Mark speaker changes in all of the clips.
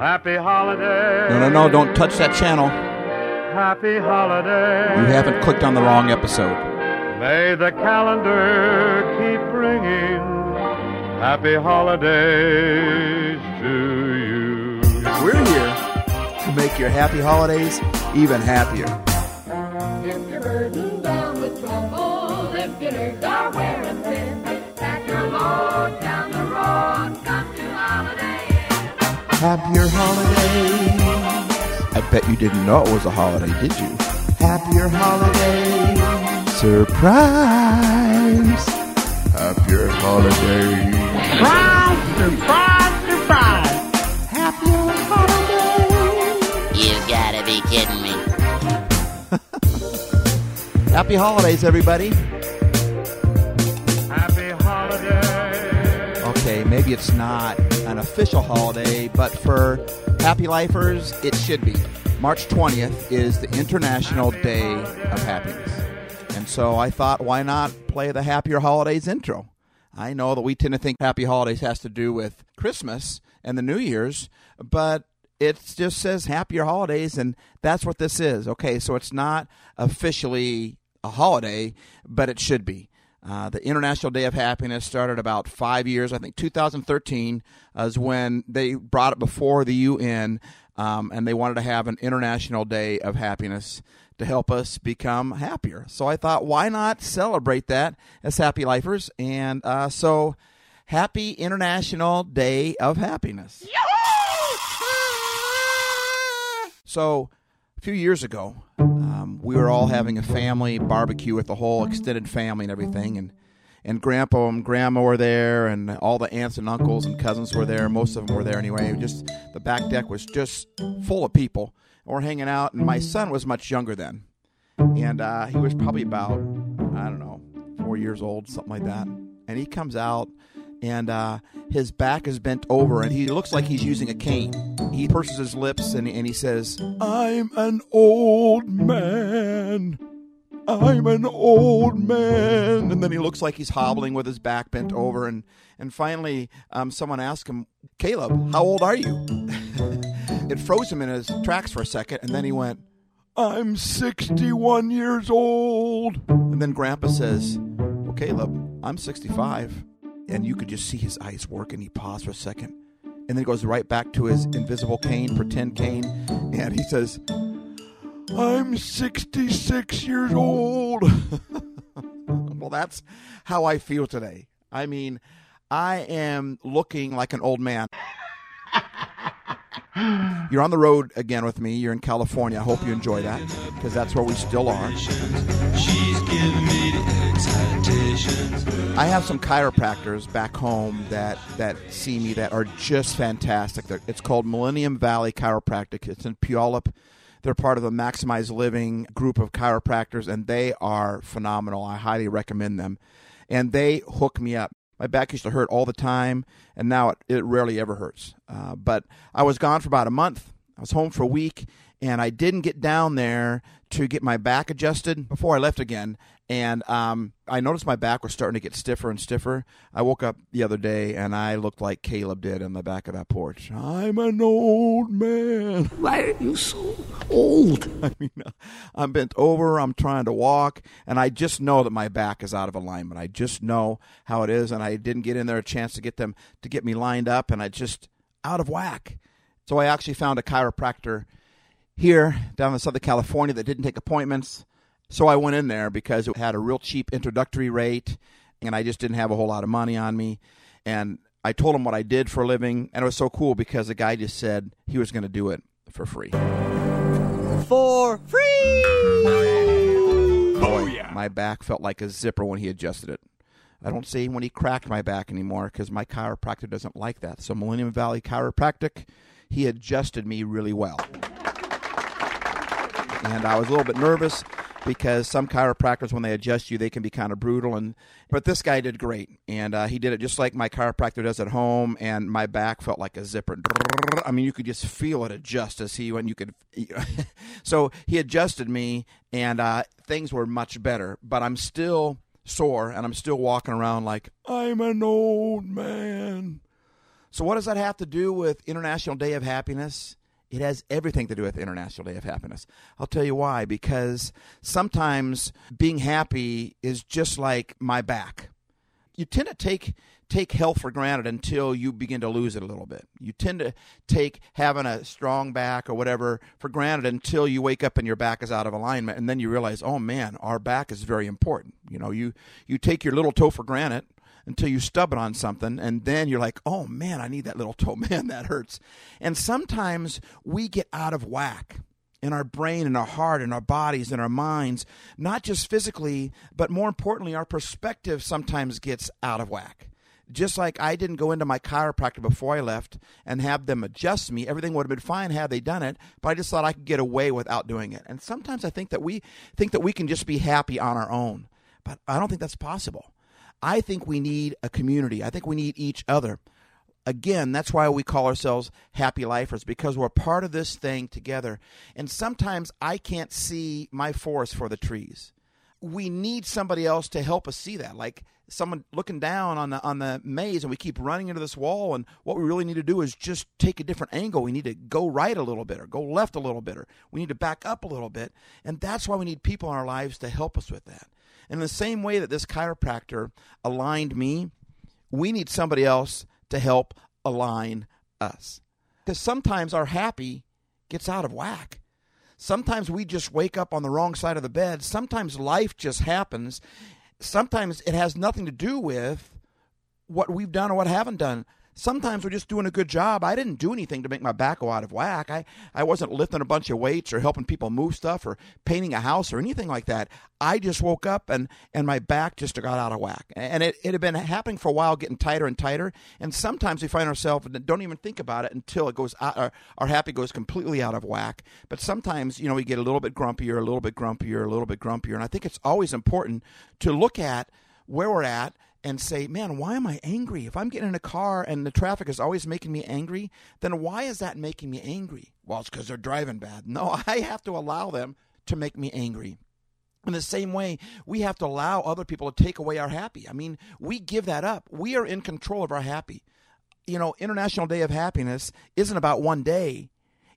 Speaker 1: Happy holiday.
Speaker 2: No, no, no, don't touch that channel.
Speaker 1: Happy holiday.
Speaker 2: You haven't clicked on the wrong episode.
Speaker 1: May the calendar keep ringing. happy holidays to you.
Speaker 2: We're here to make your happy holidays even happier.
Speaker 3: If you're burdened down with trouble, if your nerves
Speaker 2: Happier holidays. I bet you didn't know it was a holiday, did you? Happier holidays. Surprise. Happier holidays.
Speaker 4: Surprise, surprise, surprise.
Speaker 2: Happier holidays.
Speaker 5: You gotta be kidding me.
Speaker 2: Happy holidays, everybody.
Speaker 1: Happy holidays.
Speaker 2: Okay, maybe it's not an official holiday, but for happy lifers, it should be. March 20th is the International Day of Happiness. And so I thought, why not play the Happier Holidays intro? I know that we tend to think Happy Holidays has to do with Christmas and the New Year's, but it just says Happier Holidays, and that's what this is. Okay, so it's not officially a holiday, but it should be. Uh, the International Day of Happiness started about five years, I think 2013 is when they brought it before the UN, um, and they wanted to have an International Day of Happiness to help us become happier. So I thought, why not celebrate that as happy lifers? And uh, so, happy International Day of Happiness. So, a few years ago, um, we were all having a family barbecue with the whole extended family and everything, and and grandpa and grandma were there, and all the aunts and uncles and cousins were there. Most of them were there anyway. Just the back deck was just full of people. We're hanging out, and my son was much younger then, and uh, he was probably about I don't know four years old, something like that. And he comes out, and uh, his back is bent over, and he looks like he's using a cane. He purses his lips, and, and he says, "I'm an old man." I'm an old man. And then he looks like he's hobbling with his back bent over. And, and finally, um, someone asked him, Caleb, how old are you? it froze him in his tracks for a second. And then he went, I'm 61 years old. And then Grandpa says, Well, Caleb, I'm 65. And you could just see his eyes work. And he paused for a second. And then he goes right back to his invisible cane, pretend cane. And he says, I'm 66 years old. well, that's how I feel today. I mean, I am looking like an old man. You're on the road again with me. You're in California. I hope you enjoy that because that's where we still are.
Speaker 6: She's giving me the excitations.
Speaker 2: I have some chiropractors back home that that see me that are just fantastic. They're, it's called Millennium Valley Chiropractic. It's in Puyallup. They're part of the Maximized Living group of chiropractors, and they are phenomenal. I highly recommend them. And they hook me up. My back used to hurt all the time, and now it, it rarely ever hurts. Uh, but I was gone for about a month. I was home for a week, and I didn't get down there to get my back adjusted before I left again. And um, I noticed my back was starting to get stiffer and stiffer. I woke up the other day and I looked like Caleb did on the back of that porch. I'm an old man.
Speaker 4: Why are you so old?
Speaker 2: I mean, I'm bent over, I'm trying to walk, and I just know that my back is out of alignment. I just know how it is, and I didn't get in there a chance to get them to get me lined up, and I just out of whack. So I actually found a chiropractor here down in Southern California that didn't take appointments. So I went in there because it had a real cheap introductory rate, and I just didn't have a whole lot of money on me. And I told him what I did for a living, and it was so cool because the guy just said he was going to do it for free.
Speaker 7: For free!
Speaker 2: Boy, oh, my back felt like a zipper when he adjusted it. I don't say when he cracked my back anymore because my chiropractor doesn't like that. So Millennium Valley Chiropractic, he adjusted me really well. And I was a little bit nervous because some chiropractors, when they adjust you, they can be kind of brutal. And but this guy did great, and uh, he did it just like my chiropractor does at home. And my back felt like a zipper. I mean, you could just feel it adjust as he when you could. so he adjusted me, and uh, things were much better. But I'm still sore, and I'm still walking around like I'm an old man. So, what does that have to do with International Day of Happiness? It has everything to do with International Day of Happiness. I'll tell you why. Because sometimes being happy is just like my back. You tend to take take health for granted until you begin to lose it a little bit. You tend to take having a strong back or whatever for granted until you wake up and your back is out of alignment and then you realize, "Oh man, our back is very important." You know, you you take your little toe for granted until you stub it on something and then you're like, "Oh man, I need that little toe. Man, that hurts." And sometimes we get out of whack in our brain and our heart and our bodies and our minds, not just physically, but more importantly, our perspective sometimes gets out of whack. Just like I didn't go into my chiropractor before I left and have them adjust me, everything would have been fine had they done it, but I just thought I could get away without doing it. And sometimes I think that we think that we can just be happy on our own, but I don't think that's possible. I think we need a community. I think we need each other again, that's why we call ourselves happy lifers because we're part of this thing together. And sometimes I can't see my forest for the trees. We need somebody else to help us see that. Like someone looking down on the on the maze and we keep running into this wall and what we really need to do is just take a different angle. We need to go right a little bit or go left a little bit or we need to back up a little bit. And that's why we need people in our lives to help us with that. And in the same way that this chiropractor aligned me, we need somebody else to help align us. Because sometimes our happy gets out of whack. Sometimes we just wake up on the wrong side of the bed. Sometimes life just happens. Sometimes it has nothing to do with what we've done or what haven't done sometimes we're just doing a good job. I didn't do anything to make my back go out of whack. I, I wasn't lifting a bunch of weights or helping people move stuff or painting a house or anything like that. I just woke up and, and my back just got out of whack. And it, it had been happening for a while, getting tighter and tighter. And sometimes we find ourselves and don't even think about it until it goes out, our, our happy goes completely out of whack. But sometimes, you know, we get a little bit grumpier, a little bit grumpier, a little bit grumpier. And I think it's always important to look at where we're at and say, man, why am I angry? If I'm getting in a car and the traffic is always making me angry, then why is that making me angry? Well, it's because they're driving bad. No, I have to allow them to make me angry. In the same way, we have to allow other people to take away our happy. I mean, we give that up. We are in control of our happy. You know, International Day of Happiness isn't about one day,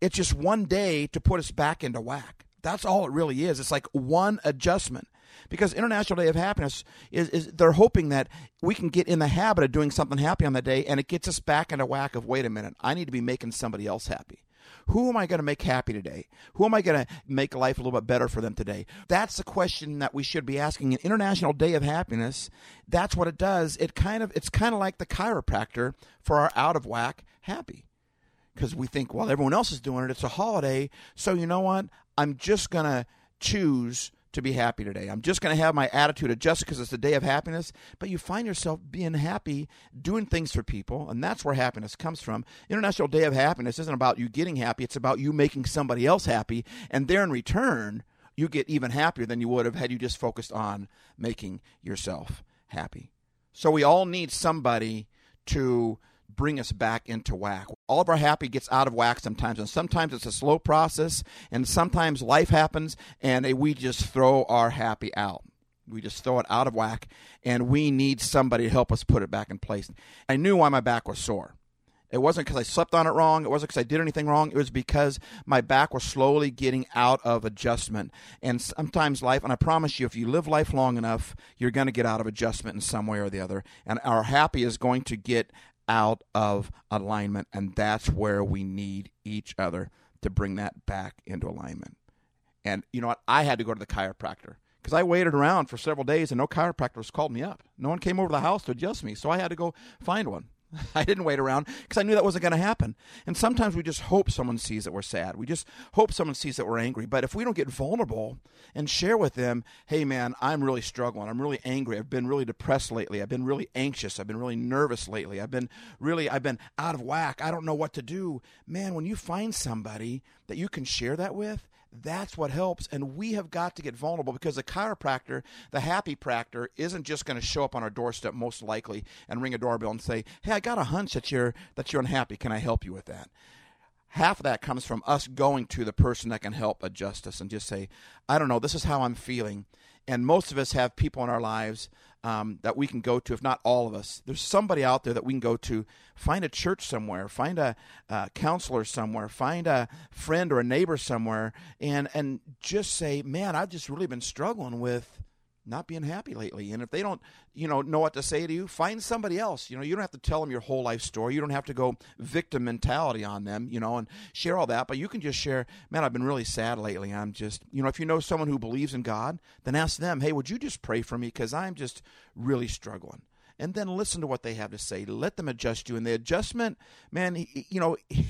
Speaker 2: it's just one day to put us back into whack. That's all it really is. It's like one adjustment because International Day of Happiness is, is they're hoping that we can get in the habit of doing something happy on that day and it gets us back into whack of wait a minute, I need to be making somebody else happy. Who am I going to make happy today? Who am I going to make life a little bit better for them today? That's the question that we should be asking. An International Day of Happiness, that's what it does. It kind of it's kind of like the chiropractor for our out of whack happy. Because we think, well, everyone else is doing it. It's a holiday. So you know what? I'm just going to choose to be happy today. I'm just going to have my attitude adjusted because it's a day of happiness. But you find yourself being happy, doing things for people, and that's where happiness comes from. International Day of Happiness isn't about you getting happy, it's about you making somebody else happy. And there in return, you get even happier than you would have had you just focused on making yourself happy. So we all need somebody to bring us back into whack. All of our happy gets out of whack sometimes, and sometimes it's a slow process, and sometimes life happens and we just throw our happy out. We just throw it out of whack, and we need somebody to help us put it back in place. I knew why my back was sore. It wasn't because I slept on it wrong. It wasn't because I did anything wrong. It was because my back was slowly getting out of adjustment. And sometimes life, and I promise you, if you live life long enough, you're going to get out of adjustment in some way or the other. And our happy is going to get out of alignment. And that's where we need each other to bring that back into alignment. And you know what? I had to go to the chiropractor because I waited around for several days and no chiropractors called me up. No one came over to the house to adjust me. So I had to go find one. I didn't wait around because I knew that wasn't going to happen. And sometimes we just hope someone sees that we're sad. We just hope someone sees that we're angry. But if we don't get vulnerable and share with them, hey, man, I'm really struggling. I'm really angry. I've been really depressed lately. I've been really anxious. I've been really nervous lately. I've been really, I've been out of whack. I don't know what to do. Man, when you find somebody that you can share that with, that's what helps. And we have got to get vulnerable because the chiropractor, the happy practor, isn't just going to show up on our doorstep most likely and ring a doorbell and say, Hey, I got a hunch that you're that you're unhappy. Can I help you with that? Half of that comes from us going to the person that can help adjust us and just say, I don't know, this is how I'm feeling. And most of us have people in our lives um, that we can go to, if not all of us. There's somebody out there that we can go to. Find a church somewhere, find a uh, counselor somewhere, find a friend or a neighbor somewhere, and and just say, "Man, I've just really been struggling with." Not being happy lately. And if they don't, you know, know what to say to you, find somebody else. You know, you don't have to tell them your whole life story. You don't have to go victim mentality on them, you know, and share all that. But you can just share, man, I've been really sad lately. I'm just, you know, if you know someone who believes in God, then ask them, hey, would you just pray for me? Because I'm just really struggling. And then listen to what they have to say. Let them adjust you. And the adjustment, man, he, you know, he,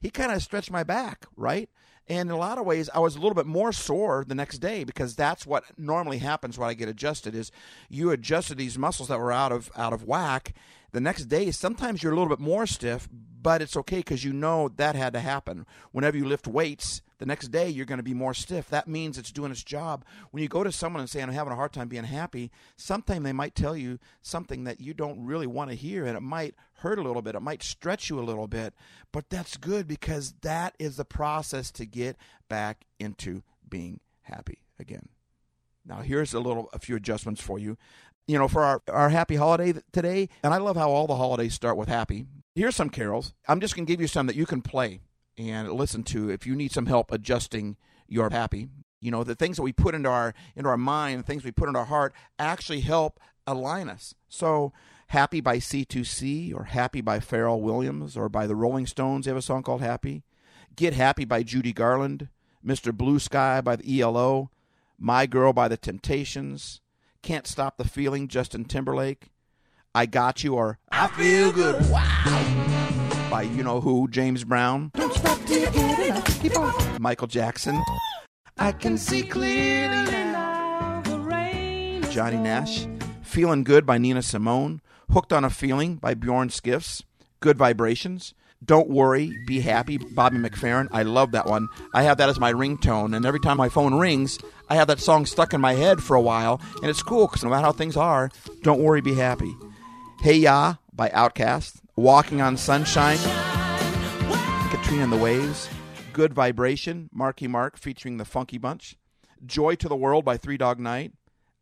Speaker 2: he kind of stretched my back, right? And in a lot of ways, I was a little bit more sore the next day because that's what normally happens when I get adjusted. Is you adjusted these muscles that were out of out of whack. The next day, sometimes you're a little bit more stiff, but it's okay because you know that had to happen. Whenever you lift weights, the next day you're going to be more stiff. That means it's doing its job. When you go to someone and say, I'm having a hard time being happy, sometimes they might tell you something that you don't really want to hear, and it might hurt a little bit. It might stretch you a little bit, but that's good because that is the process to get back into being happy again. Now, here's a little, a few adjustments for you. You know, for our, our happy holiday today, and I love how all the holidays start with happy. Here's some carols. I'm just going to give you some that you can play and listen to if you need some help adjusting your happy. You know, the things that we put into our into our mind, the things we put into our heart actually help align us. So, Happy by C2C or Happy by Pharrell Williams or by the Rolling Stones, they have a song called Happy. Get Happy by Judy Garland, Mr. Blue Sky by the ELO, My Girl by the Temptations, Can't Stop the Feeling, Justin Timberlake, I Got You or I Feel Good, wow, by you know who, James Brown, Don't stop till you get enough. Keep on. Michael Jackson, I Can See Clearly Now, Johnny Nash, Feeling Good by Nina Simone, Hooked on a Feeling by Bjorn Skifs, Good Vibrations, Don't Worry, Be Happy, Bobby McFerrin. I love that one. I have that as my ringtone, and every time my phone rings, I have that song stuck in my head for a while, and it's cool because no matter how things are, don't worry, be happy. Hey Ya by Outkast, Walking on Sunshine, Katrina and the Waves, Good Vibration, Marky Mark featuring the Funky Bunch, Joy to the World by Three Dog Night,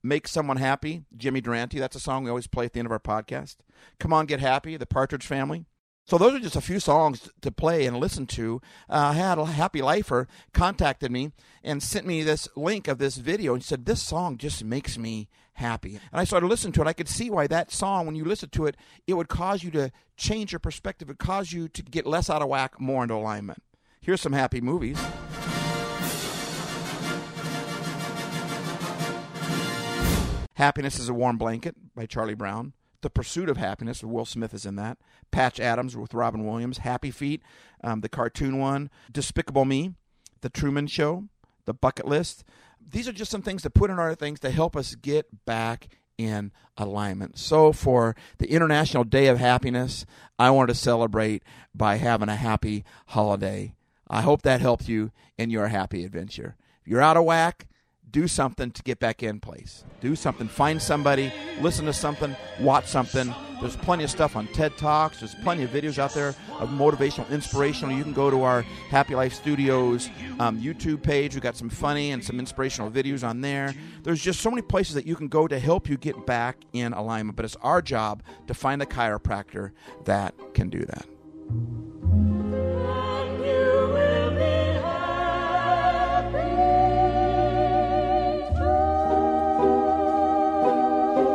Speaker 2: Make Someone Happy, Jimmy Durante. That's a song we always play at the end of our podcast. Come On Get Happy, The Partridge Family. So those are just a few songs to play and listen to. Uh, I had a happy lifer contacted me and sent me this link of this video and said this song just makes me happy. And I started listening to it. I could see why that song, when you listen to it, it would cause you to change your perspective. It cause you to get less out of whack, more into alignment. Here's some happy movies. Happiness is a Warm Blanket by Charlie Brown. The Pursuit of Happiness, Will Smith is in that. Patch Adams with Robin Williams. Happy Feet, um, the cartoon one. Despicable Me, The Truman Show, The Bucket List. These are just some things to put in our things to help us get back in alignment. So, for the International Day of Happiness, I want to celebrate by having a happy holiday. I hope that helped you in your happy adventure. If you're out of whack, do something to get back in place. Do something. Find somebody, listen to something, watch something. There's plenty of stuff on TED Talks. There's plenty of videos out there of motivational, inspirational. You can go to our Happy Life Studios um, YouTube page. We've got some funny and some inspirational videos on there. There's just so many places that you can go to help you get back in alignment. But it's our job to find a chiropractor that can do that.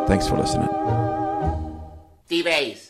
Speaker 2: Thanks for listening.
Speaker 5: Ace.